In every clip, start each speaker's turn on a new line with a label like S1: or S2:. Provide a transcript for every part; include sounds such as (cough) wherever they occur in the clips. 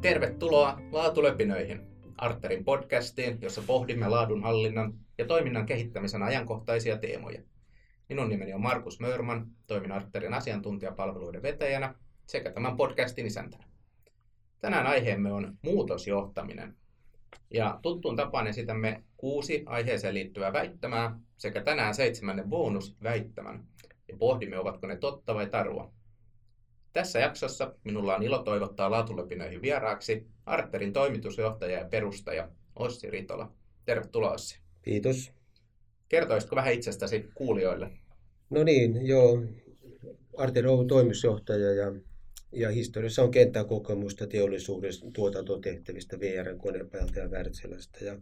S1: Tervetuloa Laatulepinöihin, Arterin podcastiin, jossa pohdimme laadunhallinnan ja toiminnan kehittämisen ajankohtaisia teemoja. Minun nimeni on Markus Mörman, toimin Arterin asiantuntijapalveluiden vetäjänä sekä tämän podcastin isäntänä. Tänään aiheemme on muutosjohtaminen. Ja tuttuun tapaan esitämme kuusi aiheeseen liittyvää väittämää sekä tänään seitsemännen bonusväittämän. Ja pohdimme, ovatko ne totta vai tarua. Tässä jaksossa minulla on ilo toivottaa laatulepinöihin vieraaksi Arterin toimitusjohtaja ja perustaja Ossi Ritola. Tervetuloa Ossi.
S2: Kiitos.
S1: Kertoisitko vähän itsestäsi kuulijoille?
S2: No niin, joo. Arterin on toimitusjohtaja ja, ja historiassa on kenttäkokemusta teollisuudesta, tuotantotehtävistä, VRn konepäältä ja Wärtsilästä ja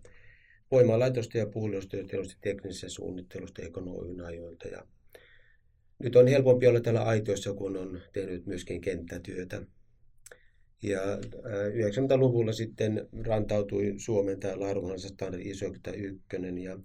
S2: voimalaitosta ja puolustustyöstä, teknisestä suunnittelusta, ekonomin ajoilta ja nyt on helpompi olla täällä aitiossa, kun on tehnyt myöskin kenttätyötä. Ja 90-luvulla sitten rantautui Suomen tämä laadunhansa standard ISO 1 ja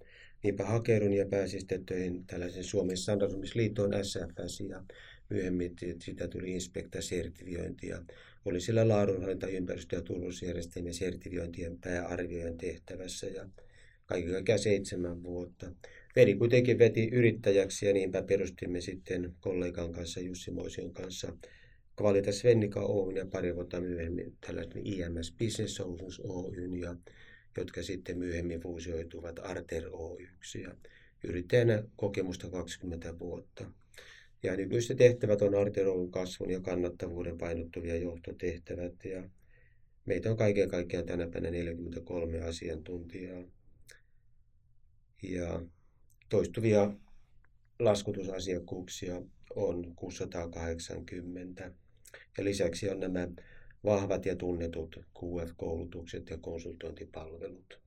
S2: niinpä hakeudun ja pääsin sitten töihin tällaisen Suomen standardoimisliittoon SFS ja myöhemmin sitä tuli inspekta-sertifiointi ja oli siellä laadunhallinta ympäristö- ja turvallisuusjärjestelmien sertifiointien pääarvioijan tehtävässä ja kaiken kaikkiaan seitsemän vuotta. Veli kuitenkin veti yrittäjäksi ja niinpä perustimme sitten kollegan kanssa, Jussi Moision kanssa, Qualitas Vennika Oyn ja pari vuotta myöhemmin tällaisen IMS Business Solutions Oyn, ja, jotka sitten myöhemmin fuusioituvat Arter Oyksi. Ja yrittäjänä kokemusta 20 vuotta. Ja nykyiset tehtävät on Arter Oyn kasvun ja kannattavuuden painottuvia johtotehtävät. Ja meitä on kaiken kaikkiaan tänä päivänä 43 asiantuntijaa. Ja toistuvia laskutusasiakkuuksia on 680. Ja lisäksi on nämä vahvat ja tunnetut QF-koulutukset ja konsultointipalvelut.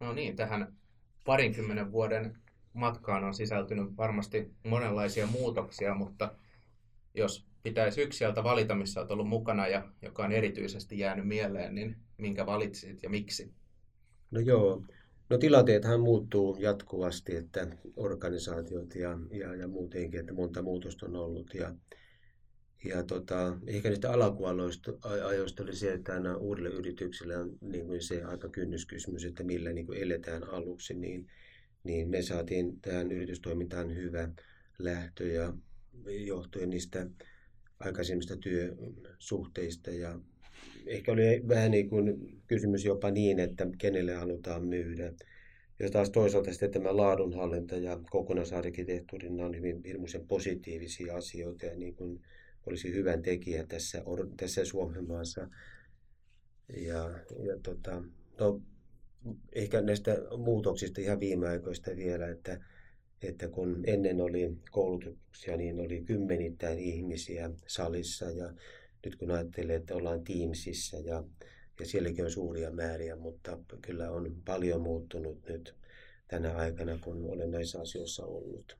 S1: No niin, tähän parinkymmenen vuoden matkaan on sisältynyt varmasti monenlaisia muutoksia, mutta jos pitäisi yksi sieltä valita, missä olet ollut mukana ja joka on erityisesti jäänyt mieleen, niin minkä valitsisit ja miksi?
S2: No joo, No tilanteethan muuttuu jatkuvasti, että organisaatiot ja, ja, ja muutenkin, että monta muutosta on ollut. Ja, ja tota, ehkä niistä alakualoista oli se, että aina uudelle yritykselle on niin kuin se aika kynnyskysymys, että millä niin kuin eletään aluksi, niin, niin me saatiin tähän yritystoimintaan hyvä lähtö ja johtuen niistä aikaisemmista työsuhteista ja ehkä oli vähän niin kuin kysymys jopa niin, että kenelle halutaan myydä. Ja taas toisaalta sitten tämä laadunhallinta ja kokonaisarkkitehtuuri, on hyvin hirmuisen positiivisia asioita ja niin kuin olisi hyvän tekijä tässä, tässä Suomen maassa. Ja, ja tota, no, ehkä näistä muutoksista ihan viime aikoista vielä, että, että kun ennen oli koulutuksia, niin oli kymmenittäin ihmisiä salissa ja nyt kun ajattelee, että ollaan Teamsissa ja, ja sielläkin on suuria määriä, mutta kyllä on paljon muuttunut nyt tänä aikana, kun olen näissä asioissa ollut.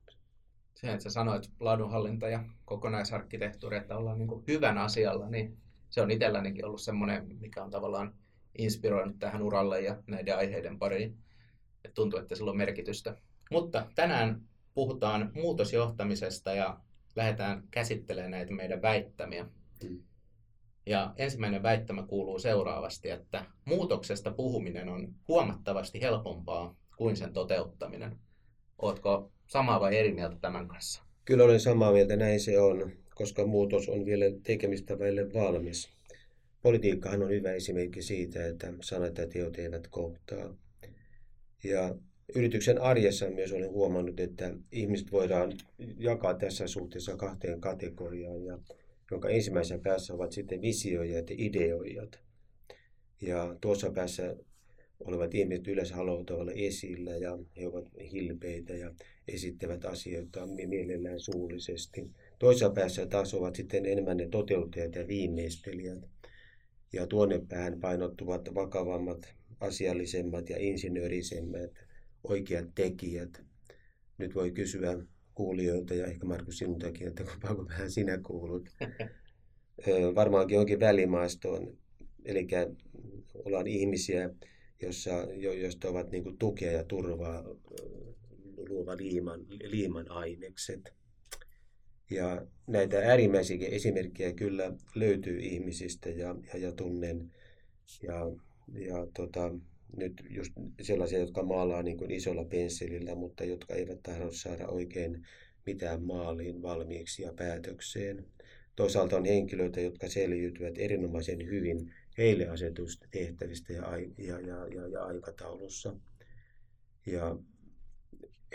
S1: Se, että sä sanoit laadunhallinta ja kokonaisarkkitehtuuri, että ollaan niin hyvän asialla, niin se on itsellänikin ollut semmoinen, mikä on tavallaan inspiroinut tähän uralle ja näiden aiheiden pariin. Et tuntuu, että sillä on merkitystä. Mutta tänään puhutaan muutosjohtamisesta ja lähdetään käsittelemään näitä meidän väittämiä. Hmm. Ja ensimmäinen väittämä kuuluu seuraavasti, että muutoksesta puhuminen on huomattavasti helpompaa kuin sen toteuttaminen. Oletko samaa vai eri mieltä tämän kanssa?
S2: Kyllä olen samaa mieltä, näin se on, koska muutos on vielä tekemistä välille valmis. Politiikkahan on hyvä esimerkki siitä, että sanat ja teot eivät kohtaa. Ja yrityksen arjessa myös olen huomannut, että ihmiset voidaan jakaa tässä suhteessa kahteen kategoriaan. Ja jonka ensimmäisen päässä ovat sitten visioijat ja ideoijat. Ja tuossa päässä olevat ihmiset yleensä haluavat olla esillä ja he ovat hilpeitä ja esittävät asioita mielellään suullisesti. Toisessa päässä taas ovat sitten enemmän ne toteuttajat ja viimeistelijät. Ja tuonne päähän painottuvat vakavammat, asiallisemmat ja insinöörisemmät oikeat tekijät. Nyt voi kysyä, kuulijoilta ja ehkä Markus sinultakin, että kuinka vähän sinä kuulut. Varmaankin onkin välimaistoon, eli ollaan ihmisiä, jossa, jo, ovat niin tukea ja turvaa luova liiman, liiman ainekset. Ja näitä äärimmäisiä esimerkkejä kyllä löytyy ihmisistä ja, ja, ja tunnen. Ja, ja tota, nyt just sellaisia, jotka maalaa niin kuin isolla pensselillä, mutta jotka eivät tahdo saada oikein mitään maaliin valmiiksi ja päätökseen. Toisaalta on henkilöitä, jotka selviytyvät erinomaisen hyvin heille asetusta tehtävistä ja, ja, ja, ja, ja aikataulussa. Ja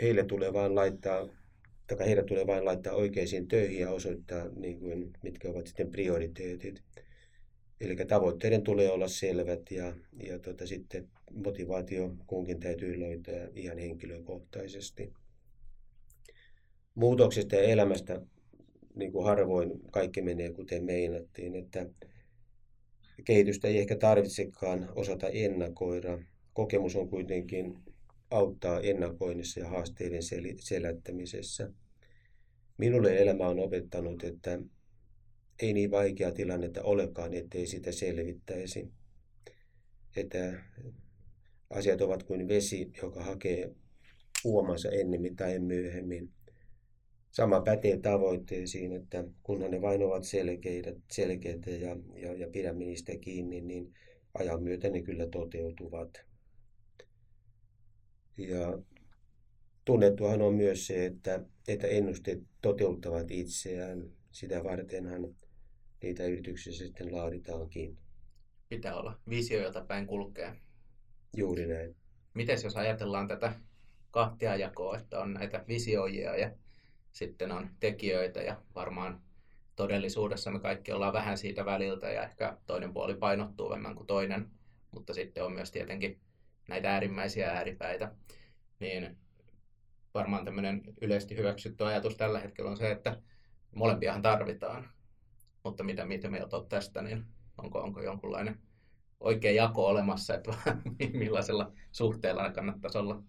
S2: heille tulee vain laittaa, tai heidän tulee vain laittaa oikeisiin töihin ja osoittaa, niin kuin, mitkä ovat sitten prioriteetit. Eli tavoitteiden tulee olla selvät ja, ja tota, sitten motivaatio kunkin täytyy löytää ihan henkilökohtaisesti. Muutoksesta ja elämästä niin kuin harvoin kaikki menee kuten meinattiin, että kehitystä ei ehkä tarvitsekaan osata ennakoida. Kokemus on kuitenkin auttaa ennakoinnissa ja haasteiden sel- selättämisessä. Minulle elämä on opettanut, että ei niin vaikea tilannetta olekaan, ettei sitä selvittäisi. Että asiat ovat kuin vesi, joka hakee uomansa ennemmin tai myöhemmin. Sama pätee tavoitteisiin, että kunhan ne vain ovat selkeitä, selkeitä ja, ja, ja pidämme niistä kiinni, niin ajan myötä ne kyllä toteutuvat. Ja tunnettuahan on myös se, että, että ennusteet toteuttavat itseään. Sitä vartenhan niitä yrityksissä sitten laaditaankin.
S1: Pitää olla visio, jota päin kulkee.
S2: Juuri näin.
S1: Miten jos ajatellaan tätä kahtia jakoa, että on näitä visioijia ja sitten on tekijöitä ja varmaan todellisuudessa me kaikki ollaan vähän siitä väliltä ja ehkä toinen puoli painottuu vähemmän kuin toinen, mutta sitten on myös tietenkin näitä äärimmäisiä ääripäitä, niin varmaan tämmöinen yleisesti hyväksytty ajatus tällä hetkellä on se, että molempiahan tarvitaan. Mutta mitä, mitä mieltä olet tästä, niin onko, onko jonkunlainen oikea jako olemassa, että (laughs) millaisella suhteella kannattaisi olla?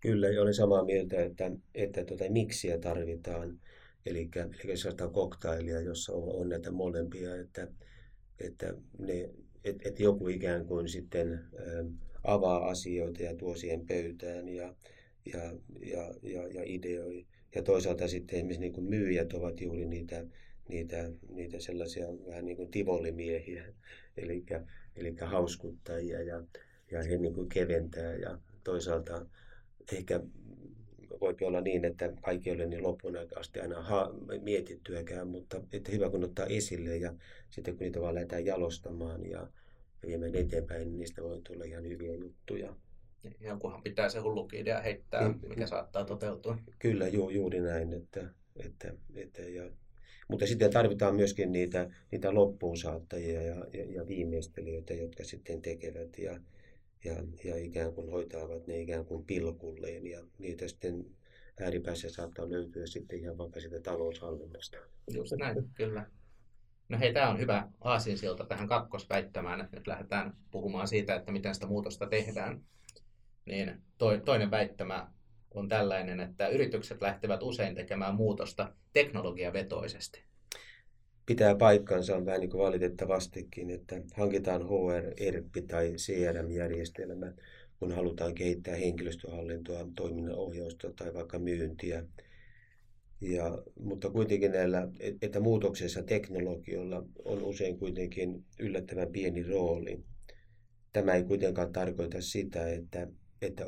S2: Kyllä, olen samaa mieltä, että, että tuota, miksiä tarvitaan. Eli, eli sellaista koktailia, jossa on, on näitä molempia, että, että, ne, et, että joku ikään kuin sitten ä, avaa asioita ja tuo siihen pöytään ja, ja, ja, ja, ja ideoi. Ja toisaalta sitten esimerkiksi niin kuin myyjät ovat juuri niitä, niitä, niitä sellaisia vähän niin kuin tivolimiehiä, eli, eli hauskuttajia ja, ja he niin kuin keventää ja toisaalta ehkä voi olla niin, että kaikki ei ole niin loppuun asti aina ha- mietittyäkään, mutta että hyvä kun ottaa esille ja sitten kun niitä vaan lähdetään jalostamaan ja viemään eteenpäin, niin niistä voi tulla ihan hyviä juttuja.
S1: Jonkunhan pitää se hullukin idea heittää, mm, mikä saattaa toteutua.
S2: Kyllä, ju, juuri näin. Että, että, että, ja, mutta sitten tarvitaan myöskin niitä, niitä loppuun saattajia ja, ja, ja viimeistelijöitä, jotka sitten tekevät ja, ja, ja ikään kuin hoitavat ne ikään kuin pilkulleen ja niitä sitten ääripäässä saattaa löytyä sitten ihan vaikka sitä taloushallinnasta.
S1: Just näin, kyllä. No hei, tämä on hyvä aasinsilta tähän kakkosväittämään, että nyt lähdetään puhumaan siitä, että miten sitä muutosta tehdään. Niin toi, toinen väittämä on tällainen, että yritykset lähtevät usein tekemään muutosta teknologiavetoisesti
S2: pitää paikkansa on vähän niin kuin valitettavastikin, että hankitaan HR, ERP tai CRM-järjestelmä, kun halutaan kehittää henkilöstöhallintoa, toiminnan ohjausta tai vaikka myyntiä. Ja, mutta kuitenkin näillä, että muutoksessa teknologiolla on usein kuitenkin yllättävän pieni rooli. Tämä ei kuitenkaan tarkoita sitä, että, että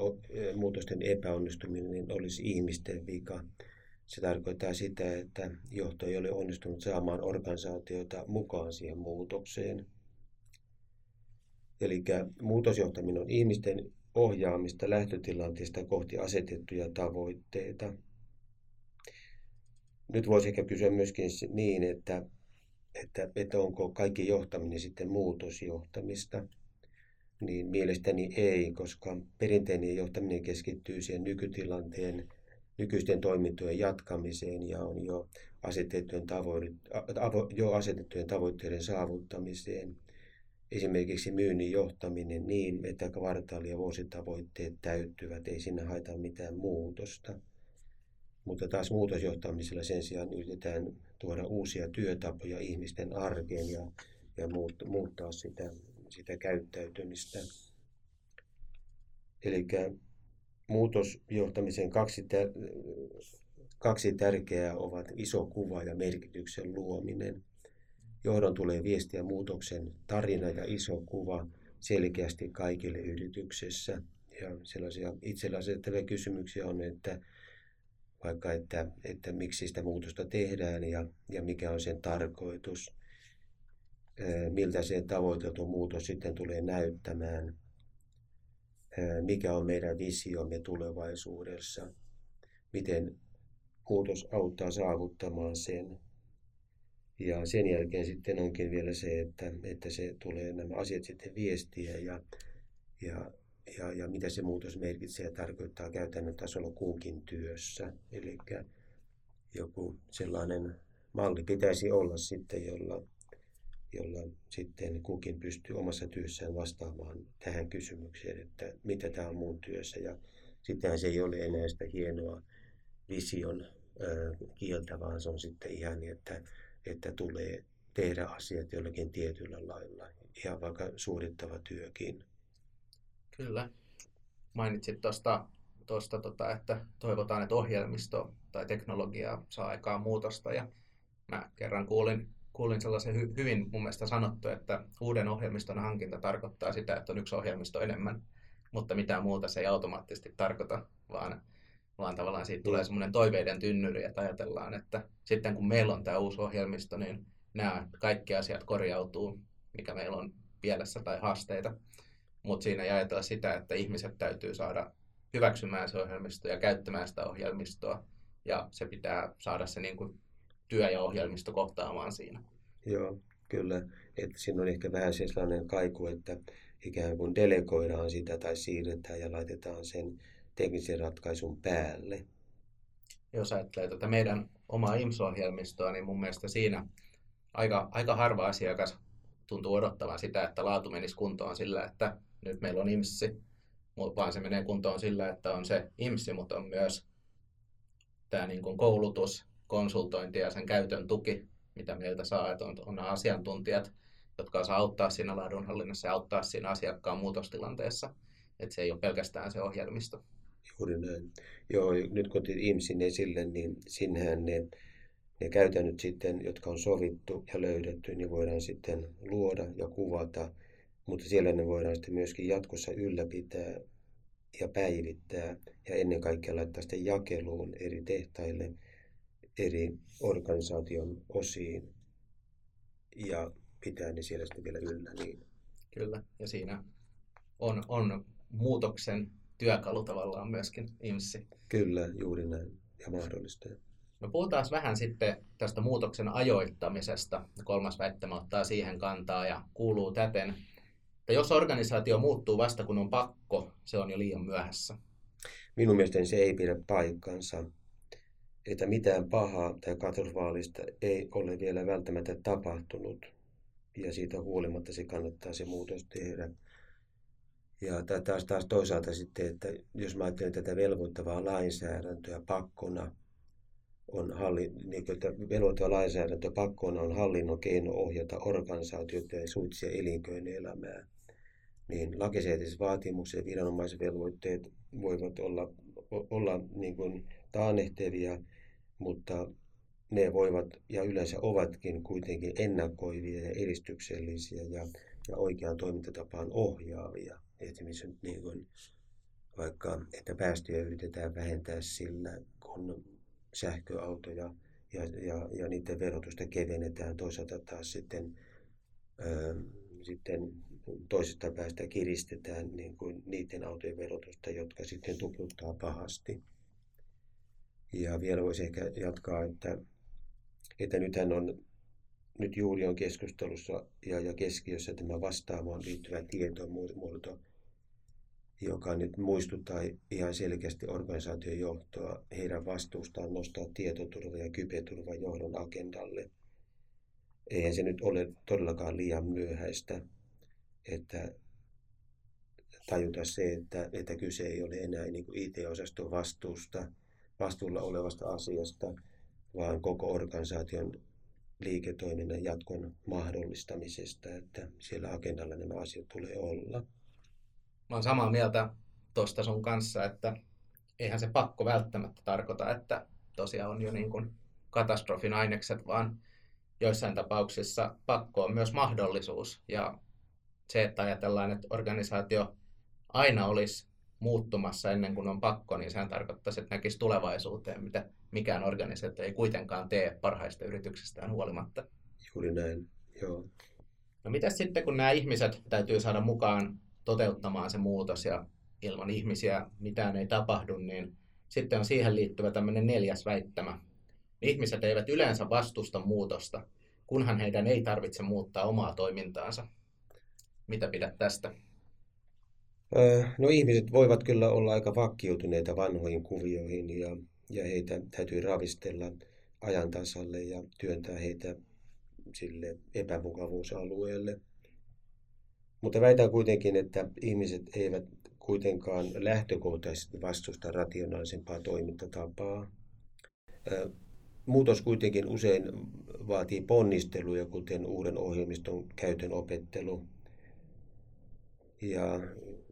S2: muutosten epäonnistuminen olisi ihmisten vika se tarkoittaa sitä, että johto ei ole onnistunut saamaan organisaatiota mukaan siihen muutokseen. Eli muutosjohtaminen on ihmisten ohjaamista lähtötilanteesta kohti asetettuja tavoitteita. Nyt voisi ehkä kysyä myöskin niin, että, että, että onko kaikki johtaminen sitten muutosjohtamista. Niin mielestäni ei, koska perinteinen johtaminen keskittyy siihen nykytilanteen nykyisten toimintojen jatkamiseen ja on jo asetettujen, jo asetettujen tavoitteiden saavuttamiseen. Esimerkiksi myynnin johtaminen niin, että kvartaali- ja vuositavoitteet täyttyvät, ei sinne haeta mitään muutosta. Mutta taas muutosjohtamisella sen sijaan yritetään tuoda uusia työtapoja ihmisten arkeen ja, ja muuttaa sitä, sitä käyttäytymistä. Eli muutosjohtamisen kaksi, kaksi tärkeää ovat iso kuva ja merkityksen luominen. Johdon tulee viestiä muutoksen tarina ja iso kuva selkeästi kaikille yrityksessä. Ja sellaisia itsellä asettavia kysymyksiä on, että vaikka että, että miksi sitä muutosta tehdään ja, ja mikä on sen tarkoitus, miltä se tavoiteltu muutos sitten tulee näyttämään, mikä on meidän visiomme tulevaisuudessa, miten muutos auttaa saavuttamaan sen. Ja sen jälkeen sitten onkin vielä se, että, että se tulee nämä asiat sitten viestiä ja, ja, ja, ja mitä se muutos merkitsee ja tarkoittaa käytännön tasolla kunkin työssä. Eli joku sellainen malli pitäisi olla sitten, jolla, jolla sitten kukin pystyy omassa työssään vastaamaan tähän kysymykseen, että mitä tämä on muun työssä. Ja sittenhän se ei ole enää sitä hienoa vision kieltä, vaan se on sitten ihan niin, että, että tulee tehdä asiat jollakin tietyllä lailla, ihan vaikka suorittava työkin.
S1: Kyllä. Mainitsit tuosta, tosta, tota, että toivotaan, että ohjelmisto tai teknologia saa aikaan muutosta. Ja mä kerran kuulin, kuulin sellaisen hy, hyvin mun mielestä sanottu, että uuden ohjelmiston hankinta tarkoittaa sitä, että on yksi ohjelmisto enemmän, mutta mitään muuta se ei automaattisesti tarkoita, vaan vaan tavallaan siitä tulee semmoinen toiveiden tynnyri, että ajatellaan, että sitten kun meillä on tämä uusi ohjelmisto, niin nämä kaikki asiat korjautuu, mikä meillä on pielessä tai haasteita. Mutta siinä ei ajatella sitä, että ihmiset täytyy saada hyväksymään se ohjelmisto ja käyttämään sitä ohjelmistoa, ja se pitää saada se niin kuin työ ja ohjelmisto kohtaamaan siinä.
S2: Joo, kyllä. Että siinä on ehkä vähän sellainen kaiku, että ikään kuin delegoidaan sitä tai siirretään ja laitetaan sen teknisen ratkaisun päälle.
S1: Jos ajattelee tätä meidän omaa IMS-ohjelmistoa, niin mun mielestä siinä aika, aika harva asiakas tuntuu odottavan sitä, että laatu menisi kuntoon sillä, että nyt meillä on IMSI, vaan se menee kuntoon sillä, että on se IMSI, mutta on myös tämä niin kuin koulutus, konsultointi ja sen käytön tuki, mitä meiltä saa, että on, on asiantuntijat, jotka saa auttaa siinä laadunhallinnassa ja auttaa siinä asiakkaan muutostilanteessa. Että se ei ole pelkästään se ohjelmisto.
S2: Juuri näin. Joo, nyt kun otit IMSin esille, niin sinnehän ne, ne käytännöt sitten, jotka on sovittu ja löydetty, niin voidaan sitten luoda ja kuvata, mutta siellä ne voidaan sitten myöskin jatkossa ylläpitää ja päivittää ja ennen kaikkea laittaa sitten jakeluun eri tehtaille, eri organisaation osiin ja pitää ne siellä sitten vielä yllä. Niin.
S1: Kyllä, ja siinä on, on muutoksen työkalu tavallaan myöskin IMSI.
S2: Kyllä, juuri näin ja mahdollista.
S1: No puhutaan vähän sitten tästä muutoksen ajoittamisesta. Kolmas väittämä ottaa siihen kantaa ja kuuluu täten, että jos organisaatio muuttuu vasta kun on pakko, se on jo liian myöhässä.
S2: Minun mielestäni se ei pidä paikkansa. Että mitään pahaa tai katastrofaalista ei ole vielä välttämättä tapahtunut. Ja siitä huolimatta se kannattaa se muutos tehdä. Ja taas, taas toisaalta sitten, että jos mä ajattelen tätä velvoittavaa lainsäädäntöä pakkona, on halli, niin että velvoittava lainsäädäntö pakkona on hallinnon keino ohjata organisaatioita ja suitsia elinkeinoelämää, niin lakisääteiset vaatimukset ja viranomaisvelvoitteet voivat olla, olla niin kuin taannehtevia, mutta ne voivat ja yleensä ovatkin kuitenkin ennakoivia ja edistyksellisiä ja, ja oikeaan toimintatapaan ohjaavia esimerkiksi nyt niin kuin vaikka, että päästöjä yritetään vähentää sillä, kun sähköautoja ja, ja, ja niiden verotusta kevennetään. Toisaalta taas sitten, ää, sitten toisesta päästä kiristetään niin kuin niiden autojen verotusta, jotka sitten tuputtaa pahasti. Ja vielä voisi ehkä jatkaa, että, että nythän on nyt juuri on keskustelussa ja, ja keskiössä tämä vastaamaan liittyvä tietomuoto, joka nyt muistuttaa ihan selkeästi organisaation johtoa heidän vastuustaan nostaa tietoturva ja kyberturva johdon agendalle. Eihän se nyt ole todellakaan liian myöhäistä, että tajuta se, että, että kyse ei ole enää niin IT-osaston vastuusta, vastuulla olevasta asiasta, vaan koko organisaation liiketoiminnan jatkon mahdollistamisesta, että siellä agendalla nämä asiat tulee olla.
S1: Mä oon samaa mieltä tuosta sun kanssa, että eihän se pakko välttämättä tarkoita, että tosiaan on jo niin kuin katastrofin ainekset, vaan joissain tapauksissa pakko on myös mahdollisuus. Ja se, että ajatellaan, että organisaatio aina olisi muuttumassa ennen kuin on pakko, niin sehän tarkoittaisi, että näkisi tulevaisuuteen, mitä mikään organisaatio ei kuitenkaan tee parhaista yrityksistään huolimatta.
S2: Juuri näin, joo.
S1: No mitä sitten, kun nämä ihmiset täytyy saada mukaan toteuttamaan se muutos ja ilman ihmisiä mitään ei tapahdu, niin sitten on siihen liittyvä tämmöinen neljäs väittämä. Ihmiset eivät yleensä vastusta muutosta, kunhan heidän ei tarvitse muuttaa omaa toimintaansa. Mitä pidät tästä?
S2: No ihmiset voivat kyllä olla aika vakkiutuneita vanhoihin kuvioihin ja, ja heitä täytyy ravistella ajan tasalle ja työntää heitä sille epämukavuusalueelle. Mutta väitän kuitenkin, että ihmiset eivät kuitenkaan lähtökohtaisesti vastusta rationaalisempaa toimintatapaa. Muutos kuitenkin usein vaatii ponnisteluja, kuten uuden ohjelmiston käytön opettelu. Ja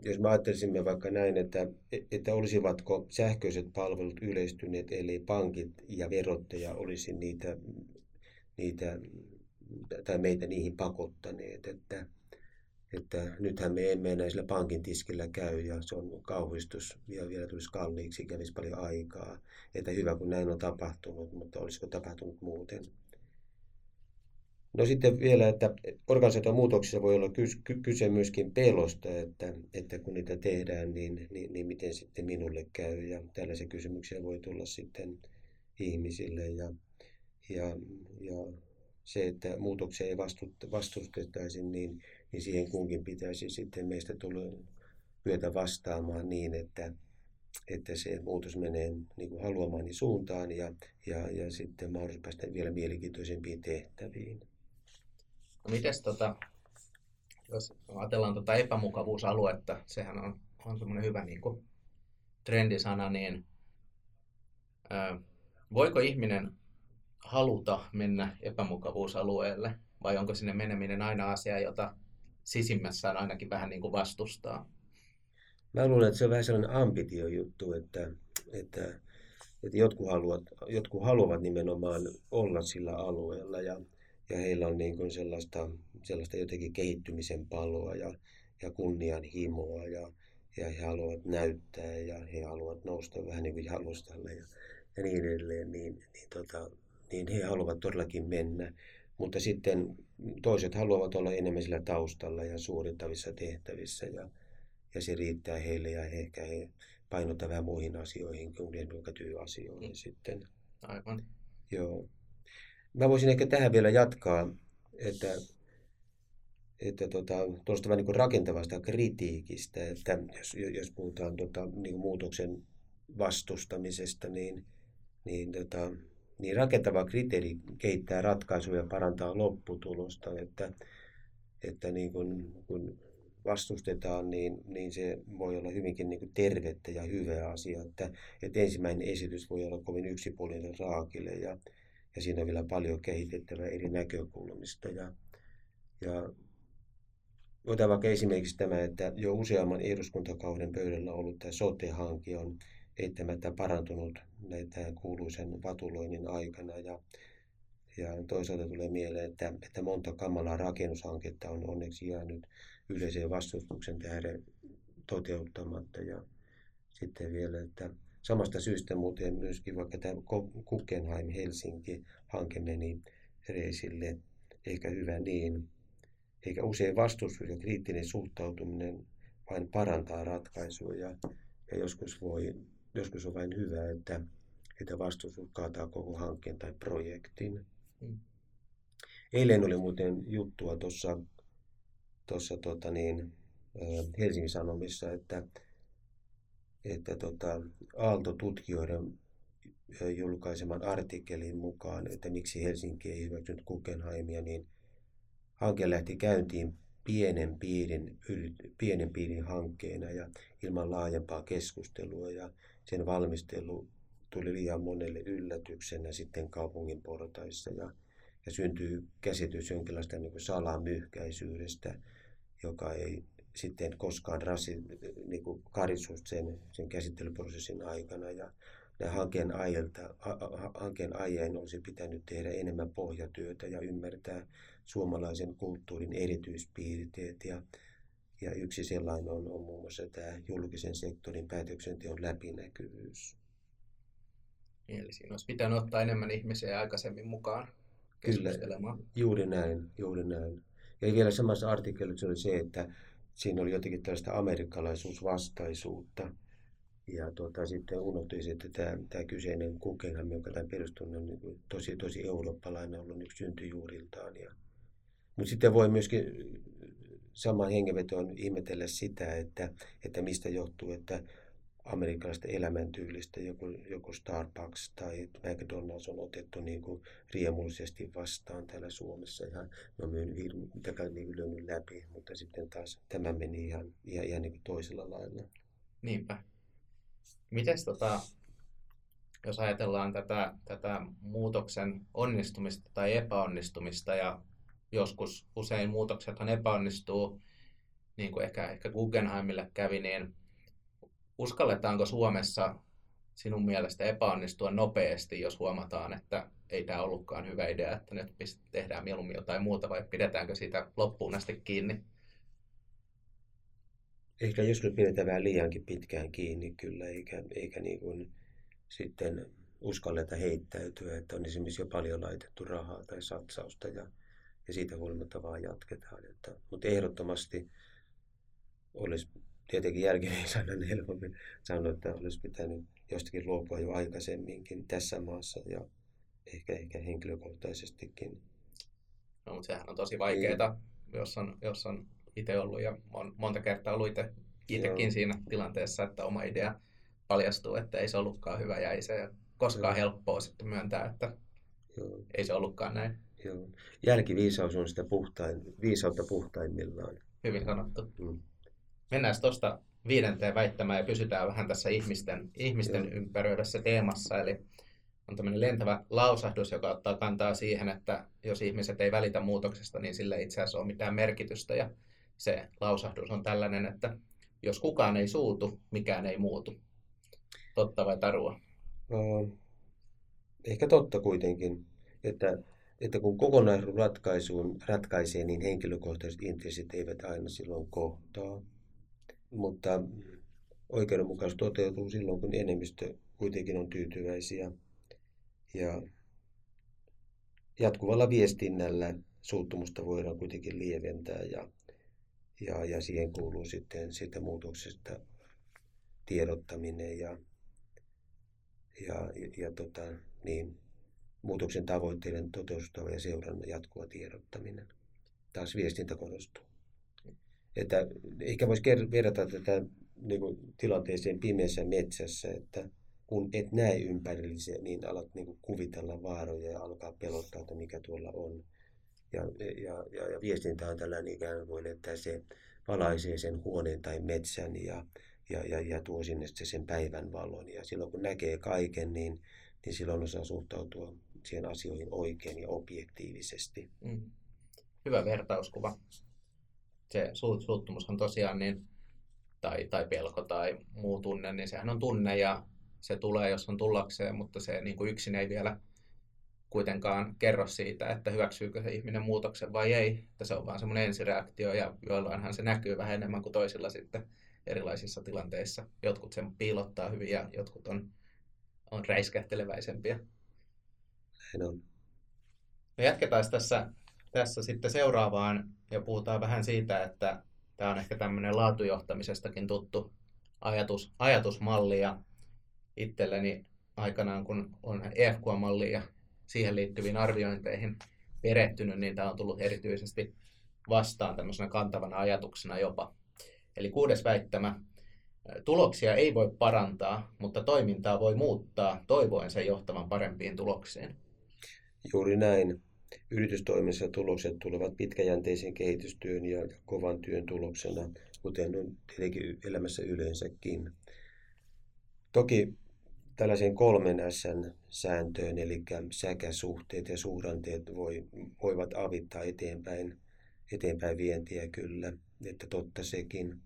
S2: jos me ajattelisimme vaikka näin, että, että olisivatko sähköiset palvelut yleistyneet, eli pankit ja verottaja olisi niitä, niitä tai meitä niihin pakottaneet, että, että nythän me emme enää sillä pankin tiskillä käy ja se on kauhistus ja vielä tulisi kalliiksi, kävisi paljon aikaa. Että hyvä kun näin on tapahtunut, mutta olisiko tapahtunut muuten. No sitten vielä, että organisaation muutoksissa voi olla kyse myöskin pelosta, että, että kun niitä tehdään, niin, niin, niin miten sitten minulle käy. Ja tällaisia kysymyksiä voi tulla sitten ihmisille. Ja, ja, ja se, että muutoksia ei vastustettaisi, niin, niin siihen kunkin pitäisi sitten meistä tulla kyetä vastaamaan niin, että, että se muutos menee niin kuin haluamani suuntaan ja, ja, ja sitten mahdollisuus päästä vielä mielenkiintoisempiin tehtäviin.
S1: Mites tota, jos ajatellaan tota epämukavuusaluetta, sehän on, on semmoinen hyvä niin kuin trendisana, niin ää, voiko ihminen haluta mennä epämukavuusalueelle vai onko sinne meneminen aina asia, jota sisimmässään ainakin vähän niin kuin vastustaa?
S2: Mä luulen, että se on vähän sellainen ambitiojuttu, että, että, että jotkut, haluavat, jotkut haluavat nimenomaan olla sillä alueella ja, ja heillä on niin kuin sellaista, sellaista jotenkin kehittymisen paloa ja, ja kunnianhimoa ja, ja he haluavat näyttää ja he haluavat nousta vähän niin kuin jalustalle ja, ja niin edelleen, niin, niin tota, niin he haluavat todellakin mennä. Mutta sitten toiset haluavat olla enemmän sillä taustalla ja suorittavissa tehtävissä ja, ja se riittää heille ja ehkä he painottavat vähän muihin asioihin kuin työasioihin mm. sitten.
S1: Aivan.
S2: Joo. Mä voisin ehkä tähän vielä jatkaa, että että tota, tuosta vähän niin rakentavasta kritiikistä, että jos, jos puhutaan tota, niin muutoksen vastustamisesta, niin, niin tota, niin rakentava kriteeri kehittää ratkaisuja ja parantaa lopputulosta. Että, että niin kun, kun vastustetaan, niin, niin se voi olla hyvinkin niin tervettä ja hyvä asia. Että, että ensimmäinen esitys voi olla kovin yksipuolinen raakille ja, ja siinä on vielä paljon kehitettävää eri näkökulmista. Ja, ja otan vaikka esimerkiksi tämä, että jo useamman eduskuntakauden pöydällä ollut tämä sote-hanke on eittämättä parantunut näitä kuuluisen vatuloinnin aikana. Ja, ja toisaalta tulee mieleen, että, että monta kamalaa rakennushanketta on onneksi jäänyt yleiseen vastustuksen tähden toteuttamatta. Ja sitten vielä, että samasta syystä muuten myöskin vaikka tämä Guggenheim Helsinki-hanke meni reisille, eikä hyvä niin. Eikä usein vastustus ja kriittinen suhtautuminen vain parantaa ratkaisuja ja, ja joskus voi joskus on vain hyvä, että, että vastustus kaataa koko hankkeen tai projektin. Mm. Eilen oli muuten juttua tuossa tuossa tota niin, Helsingin Sanomissa, että, että tota, Aalto-tutkijoiden julkaiseman artikkelin mukaan, että miksi Helsinki ei hyväksynyt Guggenheimia, niin hanke lähti käyntiin pienen piirin, pienen piirin hankkeena ja ilman laajempaa keskustelua. Ja sen valmistelu tuli liian monelle yllätyksenä sitten kaupungin portaissa ja, ja syntyy käsitys jonkinlaista niin salamyhkäisyydestä, joka ei sitten koskaan rasi, niin kuin sen, sen käsittelyprosessin aikana. Ja hankkeen, ajelta, hankkeen aieen olisi pitänyt tehdä enemmän pohjatyötä ja ymmärtää suomalaisen kulttuurin erityispiirteet. Ja, ja yksi sellainen on, on muun muassa tämä julkisen sektorin päätöksenteon läpinäkyvyys.
S1: Eli siinä olisi pitänyt ottaa enemmän ihmisiä aikaisemmin mukaan keskustelemaan. Kyllä,
S2: juuri näin, juuri näin. Ja vielä samassa artikkelissa oli se, että siinä oli jotenkin tällaista amerikkalaisuusvastaisuutta. Ja tuota, sitten unohtui, että tämä, tämä kyseinen Guggenheim, joka tämän perustunut on niin tosi, tosi eurooppalainen ollut yksi syntyjuuriltaan. Ja, mutta sitten voi myöskin saman hengenvetoon ihmetellä sitä, että, että mistä johtuu, että amerikkalaista elämäntyylistä joku, joku Starbucks tai McDonald's on otettu niin kuin riemullisesti vastaan täällä Suomessa. Ihan, ne on myynyt hirveän niin läpi, mutta sitten taas tämä meni ihan, ihan, ihan niin kuin toisella lailla.
S1: Niinpä. Mites tota, jos ajatellaan tätä, tätä muutoksen onnistumista tai epäonnistumista ja joskus usein muutoksethan epäonnistuu, niin kuin ehkä, ehkä Guggenheimille kävi, niin uskalletaanko Suomessa sinun mielestä epäonnistua nopeasti, jos huomataan, että ei tämä ollutkaan hyvä idea, että nyt tehdään mieluummin jotain muuta, vai pidetäänkö siitä loppuun asti kiinni?
S2: Ehkä joskus pidetään vähän liiankin pitkään kiinni kyllä, eikä, eikä niin kuin sitten uskalleta heittäytyä, että on esimerkiksi jo paljon laitettu rahaa tai satsausta ja, ja siitä huolimatta vaan jatketaan. Että, mutta ehdottomasti olisi tietenkin jälkiviisaana (laughs) helpommin sanoa, että olisi pitänyt jostakin luopua jo aikaisemminkin tässä maassa ja ehkä, ehkä henkilökohtaisestikin.
S1: No, mutta sehän on tosi vaikeaa, niin. jos on, jos on itse ollut ja on monta kertaa ollut itse, itsekin Joo. siinä tilanteessa, että oma idea paljastuu, että ei se ollutkaan hyvä ja ei se koskaan Joo. helppoa sitten myöntää, että Joo. ei se ollutkaan näin.
S2: Joo. Jälkiviisaus on sitä puhtain, viisautta puhtaimmillaan.
S1: Hyvin sanottu. Mm. Mennään tuosta viidenteen väittämään ja pysytään vähän tässä ihmisten, ihmisten ympäröidessä teemassa. Eli on tämmöinen lentävä lausahdus, joka ottaa kantaa siihen, että jos ihmiset ei välitä muutoksesta, niin sillä ei itse asiassa ole mitään merkitystä. Ja se lausahdus on tällainen, että jos kukaan ei suutu, mikään ei muutu. Totta vai tarua?
S2: No, ehkä totta kuitenkin, että, että kun kokonaisratkaisuun ratkaisee, niin henkilökohtaiset intressit eivät aina silloin kohtaa mutta oikeudenmukaisuus toteutuu silloin, kun enemmistö kuitenkin on tyytyväisiä. Ja jatkuvalla viestinnällä suuttumusta voidaan kuitenkin lieventää ja, ja, ja siihen kuuluu sitten siitä muutoksesta tiedottaminen ja, ja, ja, ja tota, niin, muutoksen tavoitteiden toteustava ja seurannan jatkuva tiedottaminen. Taas viestintä korostuu. Että ehkä voisi verrata tätä niin kuin, tilanteeseen pimeässä metsässä, että kun et näe ympärillisiä, niin alat niin kuin, kuvitella vaaroja ja alkaa pelottaa, että mikä tuolla on. Ja, ja, ja, ja viestintä on tällainen ikään kuin, että se valaisee sen huoneen tai metsän ja, ja, ja, ja tuo sinne sen päivän valon. Ja silloin kun näkee kaiken, niin, niin silloin osaa suhtautua siihen asioihin oikein ja objektiivisesti. Mm.
S1: Hyvä vertauskuva se suuttumushan tosiaan, niin, tai, tai pelko tai muu tunne, niin sehän on tunne ja se tulee, jos on tullakseen, mutta se niin kuin yksin ei vielä kuitenkaan kerro siitä, että hyväksyykö se ihminen muutoksen vai ei. Että se on vaan semmoinen ensireaktio ja joillainhan se näkyy vähän enemmän kuin toisilla sitten erilaisissa tilanteissa. Jotkut sen piilottaa hyvin ja jotkut on, on räiskähteleväisempiä.
S2: Näin on.
S1: Me jatketaan tässä tässä sitten seuraavaan ja puhutaan vähän siitä, että tämä on ehkä tämmöinen laatujohtamisestakin tuttu ajatus, ajatusmalli ja itselleni aikanaan kun on EFQ-malli ja siihen liittyviin arviointeihin perehtynyt, niin tämä on tullut erityisesti vastaan tämmöisenä kantavana ajatuksena jopa. Eli kuudes väittämä, tuloksia ei voi parantaa, mutta toimintaa voi muuttaa toivoen sen johtavan parempiin tuloksiin.
S2: Juuri näin. Yritystoiminnassa tulokset tulevat pitkäjänteisen kehitystyön ja kovan työn tuloksena, kuten on tietenkin elämässä yleensäkin. Toki tällaisen kolmen S sääntöön, eli säkäsuhteet ja suhdanteet voi, voivat avittaa eteenpäin, eteenpäin vientiä kyllä, että totta sekin.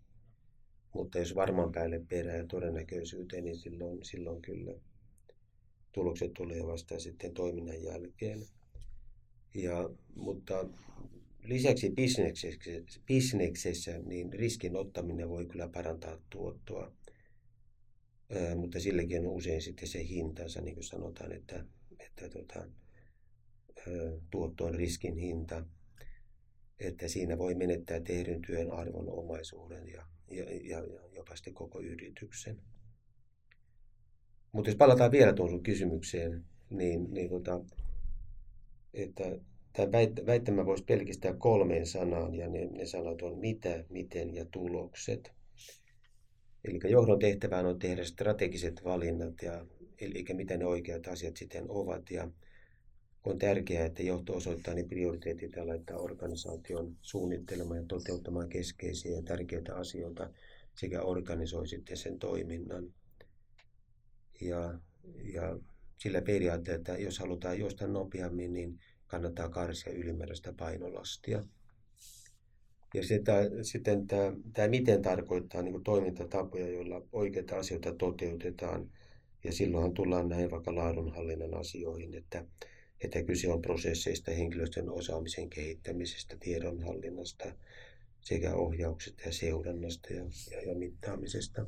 S2: Mutta jos varman päälle perää todennäköisyyteen, niin silloin, silloin kyllä tulokset tulee vasta sitten toiminnan jälkeen. Ja, mutta lisäksi bisneksessä, bisneksessä niin riskin ottaminen voi kyllä parantaa tuottoa, Ää, mutta silläkin on usein sitten se hintansa, niin kuin sanotaan, että, että ää, tuotto on riskin hinta. Että siinä voi menettää tehdyn työn arvon omaisuuden ja, ja, ja, ja jopa sitten koko yrityksen. Mutta jos palataan vielä tuon sun kysymykseen, niin, niin tota, että tämä väittämä voisi pelkistää kolmeen sanaan, ja ne, ne sanat on mitä, miten ja tulokset. Eli johdon tehtävään on tehdä strategiset valinnat, ja, eli mitä ne oikeat asiat sitten ovat, ja on tärkeää, että johto osoittaa ne prioriteetit ja laittaa organisaation suunnittelemaan ja toteuttamaan keskeisiä ja tärkeitä asioita sekä organisoi sitten sen toiminnan. Ja, ja sillä periaatteella, että jos halutaan juosta nopeammin, niin kannattaa karsia ylimääräistä painolastia. Ja sitä, sitten tämä, tämä miten tarkoittaa niin toimintatapoja, joilla oikeita asioita toteutetaan. Ja silloinhan tullaan näihin vaikka laadunhallinnan asioihin, että, että kyse on prosesseista, henkilöstön osaamisen kehittämisestä, tiedonhallinnasta sekä ohjauksesta ja seurannasta ja, ja, ja mittaamisesta.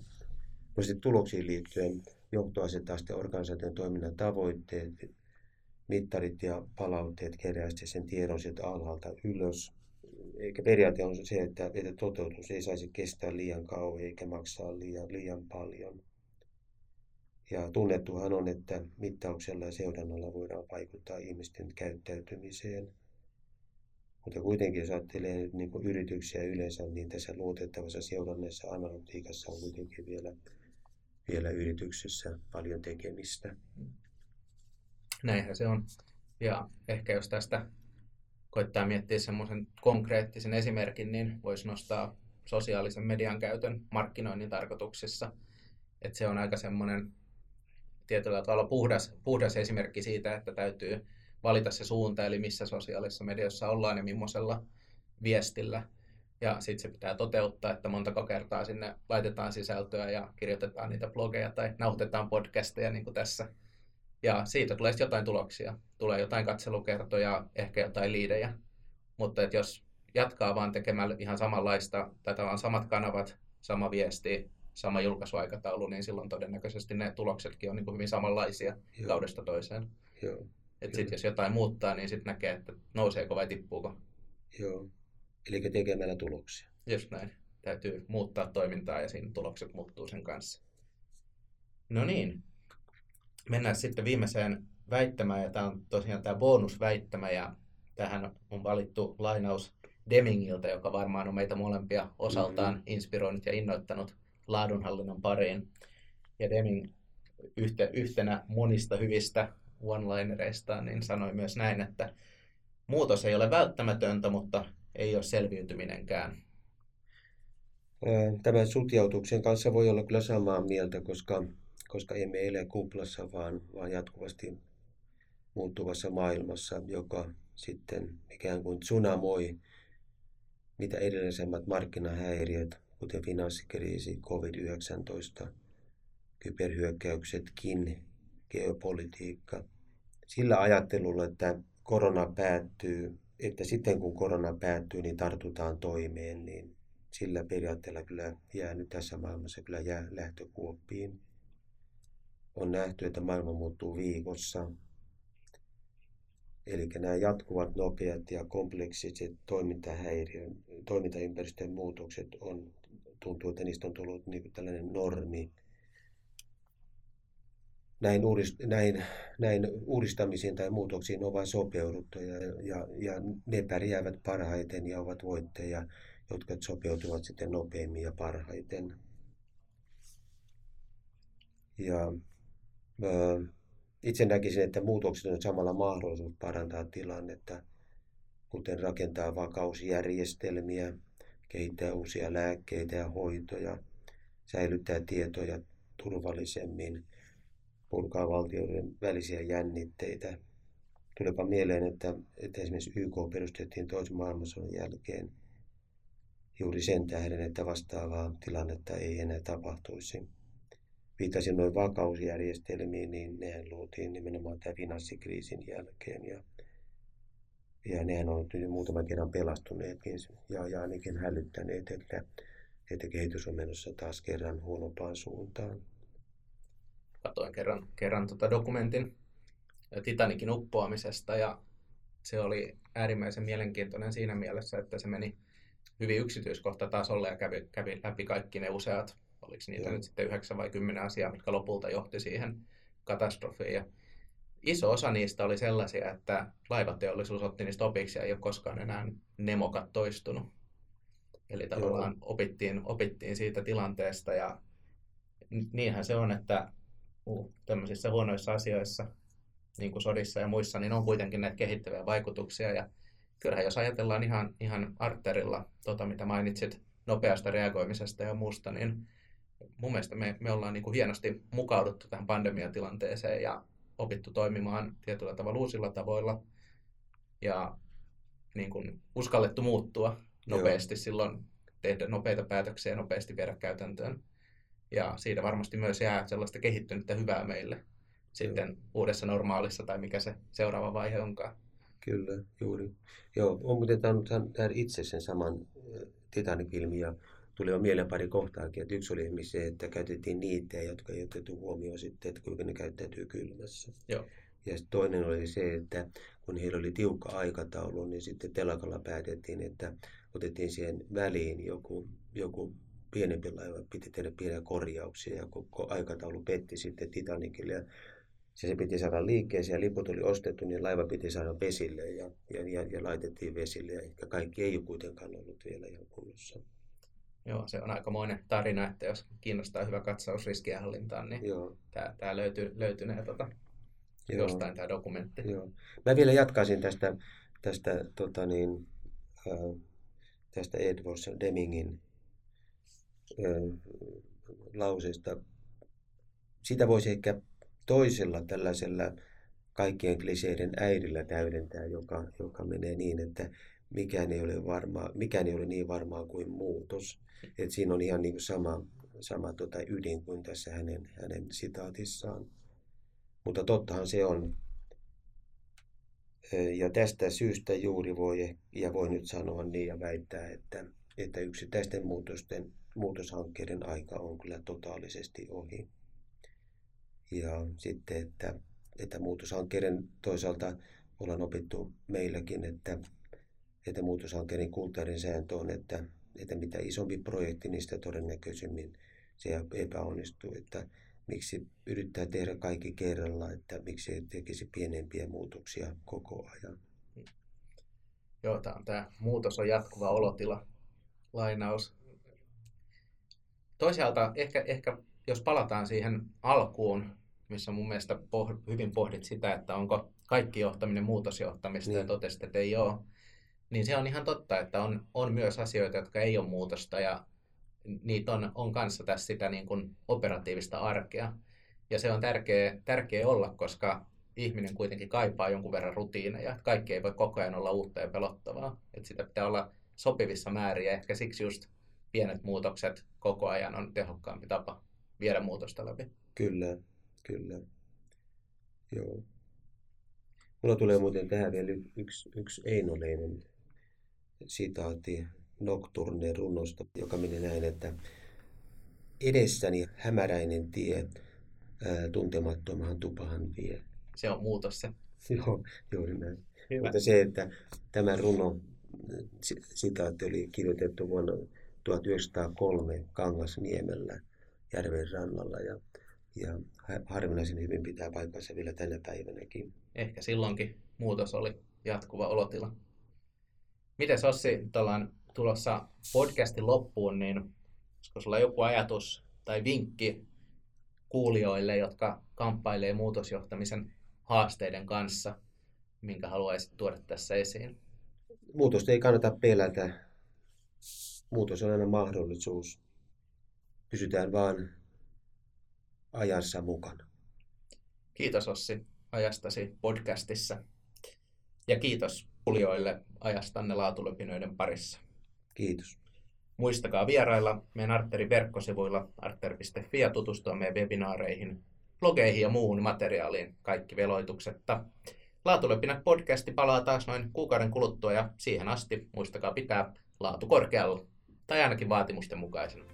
S2: No sitten tuloksiin liittyen johto asettaa sitten organisaation toiminnan tavoitteet, mittarit ja palautteet kerää sen tiedon sieltä alhaalta ylös. Eikä periaate on se, että, että toteutus ei saisi kestää liian kauan eikä maksaa liian, liian paljon. Ja tunnettuhan on, että mittauksella ja seurannalla voidaan vaikuttaa ihmisten käyttäytymiseen. Mutta kuitenkin, jos ajattelee nyt niin yrityksiä yleensä, niin tässä luotettavassa seurannassa analytiikassa on kuitenkin vielä, vielä yrityksessä paljon tekemistä.
S1: Näinhän se on. Ja ehkä jos tästä koittaa miettiä semmoisen konkreettisen esimerkin, niin voisi nostaa sosiaalisen median käytön markkinoinnin tarkoituksissa. Että se on aika semmoinen tietyllä tavalla puhdas, puhdas esimerkki siitä, että täytyy valita se suunta, eli missä sosiaalisessa mediassa ollaan ja millaisella viestillä. Ja sitten se pitää toteuttaa, että montako kertaa sinne laitetaan sisältöä ja kirjoitetaan niitä blogeja tai nauhoitetaan podcasteja, niin kuin tässä ja siitä tulee sitten jotain tuloksia. Tulee jotain katselukertoja, ehkä jotain liidejä. Mutta että jos jatkaa vaan tekemällä ihan samanlaista, tai tavallaan samat kanavat, sama viesti, sama julkaisuaikataulu, niin silloin todennäköisesti ne tuloksetkin on niin kuin hyvin samanlaisia Joo. kaudesta toiseen. Joo. Et sit, jos jotain muuttaa, niin sitten näkee, että nouseeko vai tippuuko.
S2: Joo. Eli tekemällä tuloksia.
S1: Just näin. Täytyy muuttaa toimintaa ja siinä tulokset muuttuu sen kanssa. No niin, mennään sitten viimeiseen väittämään, ja tämä on tosiaan tämä bonusväittämä, ja tähän on valittu lainaus Demingiltä, joka varmaan on meitä molempia osaltaan mm-hmm. inspiroinut ja innoittanut laadunhallinnon pariin. Ja Deming yhte, yhtenä monista hyvistä one-linereistaan niin sanoi myös näin, että muutos ei ole välttämätöntä, mutta ei ole selviytyminenkään.
S2: Tämän sutjautuksen kanssa voi olla kyllä samaa mieltä, koska koska emme elä kuplassa, vaan, vaan jatkuvasti muuttuvassa maailmassa, joka sitten ikään kuin tsunamoi mitä edellisemmät markkinahäiriöt, kuten finanssikriisi, COVID-19, kyberhyökkäyksetkin, geopolitiikka. Sillä ajattelulla, että korona päättyy, että sitten kun korona päättyy, niin tartutaan toimeen, niin sillä periaatteella kyllä jää nyt tässä maailmassa kyllä jää lähtökuoppiin on nähty, että maailma muuttuu viikossa. Eli nämä jatkuvat, nopeat ja kompleksiset toimintahäiriön, toimintaympäristöjen muutokset on, tuntuu, että niistä on tullut niin tällainen normi. Näin, uudist, näin, näin uudistamisiin tai muutoksiin on vain sopeuduttu ja, ja, ja ne pärjäävät parhaiten ja ovat voitteja, jotka sopeutuvat sitten nopeammin ja parhaiten. Ja itse näkisin, että muutokset on samalla mahdollisuus parantaa tilannetta, kuten rakentaa vakausjärjestelmiä, kehittää uusia lääkkeitä ja hoitoja, säilyttää tietoja turvallisemmin, purkaa valtioiden välisiä jännitteitä. Tulepa mieleen, että, että esimerkiksi YK perustettiin toisen maailmansodan jälkeen juuri sen tähden, että vastaavaa tilannetta ei enää tapahtuisi. viittasin noin vakausjärjestelmiin, niin nehän luotiin nimenomaan tämän finanssikriisin jälkeen. Ja, ja nehän on nyt muutaman kerran pelastuneetkin ja, ja ainakin hälyttäneet, että, että kehitys on menossa taas kerran huonompaan suuntaan.
S1: Katoin kerran, kerran tota dokumentin Titanikin uppoamisesta ja se oli äärimmäisen mielenkiintoinen siinä mielessä, että se meni hyvin yksityiskohtatasolle ja kävi, kävi läpi kaikki ne useat, oliko niitä Joo. nyt sitten yhdeksän vai kymmenen asiaa, mitkä lopulta johti siihen katastrofiin. Ja iso osa niistä oli sellaisia, että laivateollisuus otti niistä opiksi ja ei ole koskaan enää nemokat toistunut. Eli tavallaan opittiin, opittiin siitä tilanteesta ja niinhän se on, että tämmöisissä huonoissa asioissa niin kuin sodissa ja muissa, niin on kuitenkin näitä kehittäviä vaikutuksia. Ja kyllähän jos ajatellaan ihan, ihan arterilla, tota, mitä mainitsit nopeasta reagoimisesta ja muusta, niin mun mielestä me, me ollaan niin kuin hienosti mukauduttu tähän pandemiatilanteeseen ja opittu toimimaan tietyllä tavalla uusilla tavoilla ja niin kuin uskallettu muuttua nopeasti Joo. silloin, tehdä nopeita päätöksiä ja nopeasti viedä käytäntöön. Ja siitä varmasti myös jää sellaista kehittynyttä hyvää meille sitten Joo. uudessa normaalissa tai mikä se seuraava vaihe onkaan.
S2: Kyllä, juuri. Joo, on muuten tehdä itse sen saman äh, Titanic-filmin ja tuli jo mieleen pari kohtaakin, että yksi oli esimerkiksi se, että käytettiin niitä, jotka ei otettu huomioon sitten, että kuinka ne käyttäytyy kylmässä.
S1: Joo.
S2: Ja toinen oli se, että kun heillä oli tiukka aikataulu, niin sitten telakalla päätettiin, että otettiin siihen väliin joku, joku pienempi laiva, piti tehdä pieniä korjauksia ja koko aikataulu petti sitten Titanicille. Ja se, se piti saada liikkeeseen ja liput oli ostettu, niin laiva piti saada vesille ja, ja, ja, ja laitettiin vesille. Ja kaikki ei ole kuitenkaan ollut vielä ihan kunnossa.
S1: Joo, se on aikamoinen tarina, että jos kiinnostaa hyvä katsaus riskienhallintaan, niin Joo. Tämä, tämä löytyy, löytynee tuota, Joo. jostain tämä dokumentti.
S2: Joo. Mä vielä jatkaisin tästä, tästä, tota niin, äh, tästä Edward Demingin lauseesta. Sitä voisi ehkä toisella tällaisella kaikkien kliseiden äidillä täydentää, joka, joka menee niin, että mikään ei ole, varmaa, mikään ei ole niin varmaa kuin muutos. Et siinä on ihan niin kuin sama, sama tota ydin kuin tässä hänen, hänen sitaatissaan. Mutta tottahan se on. Ja tästä syystä juuri voi, ja voi nyt sanoa niin ja väittää, että, että yksittäisten muutosten, muutoshankkeiden aika on kyllä totaalisesti ohi. Ja sitten, että, että muutoshankkeiden toisaalta ollaan opittu meilläkin, että, että muutoshankkeiden kulttuurin sääntö on, että, että mitä isompi projekti, niin sitä todennäköisemmin se epäonnistuu. Että miksi yrittää tehdä kaikki kerralla, että miksi ei tekisi pienempiä muutoksia koko ajan.
S1: Joo, tämä, tämä muutos on jatkuva olotila, lainaus. Toisaalta ehkä, ehkä jos palataan siihen alkuun, missä mun mielestä poh- hyvin pohdit sitä, että onko kaikki johtaminen muutosjohtamista niin. ja totesit, että ei ole, niin se on ihan totta, että on, on myös asioita, jotka ei ole muutosta ja niitä on, on kanssa tässä sitä niin kuin operatiivista arkea. Ja se on tärkeä, tärkeä olla, koska ihminen kuitenkin kaipaa jonkun verran rutiineja. Kaikki ei voi koko ajan olla uutta ja pelottavaa. Että sitä pitää olla sopivissa määrin ja ehkä siksi just pienet muutokset koko ajan on tehokkaampi tapa viedä muutosta läpi.
S2: Kyllä, kyllä. Joo. Mulla tulee muuten tähän vielä yksi, yksi Einoleinen sitaatti Nocturne runosta, joka meni näin, että edessäni hämäräinen tie, ää, tuntemattomahan tupahan vie.
S1: Se on muutos se. (laughs)
S2: Joo, juuri näin. Hyvä. Mutta se, että tämä runo, sitaatti oli kirjoitettu vuonna 1903 Kangasniemellä järven rannalla ja, ja harvinaisen hyvin pitää paikkansa vielä tänä päivänäkin.
S1: Ehkä silloinkin muutos oli jatkuva olotila. Miten Sossi, ollaan tulossa podcastin loppuun, niin olisiko sulla joku ajatus tai vinkki kuulijoille, jotka kamppailee muutosjohtamisen haasteiden kanssa, minkä haluaisit tuoda tässä esiin?
S2: Muutosta ei kannata pelätä. Muutos on aina mahdollisuus. Pysytään vaan ajassa mukana.
S1: Kiitos Ossi ajastasi podcastissa ja kiitos kuulijoille ajastanne laatulöpinöiden parissa.
S2: Kiitos.
S1: Muistakaa vierailla meidän Arterin verkkosivuilla arter.fi ja tutustua meidän webinaareihin, blogeihin ja muuhun materiaaliin, kaikki veloituksetta. Laatulöpinät podcasti palaa taas noin kuukauden kuluttua ja siihen asti muistakaa pitää laatu korkealla, tai ainakin vaatimusten mukaisena.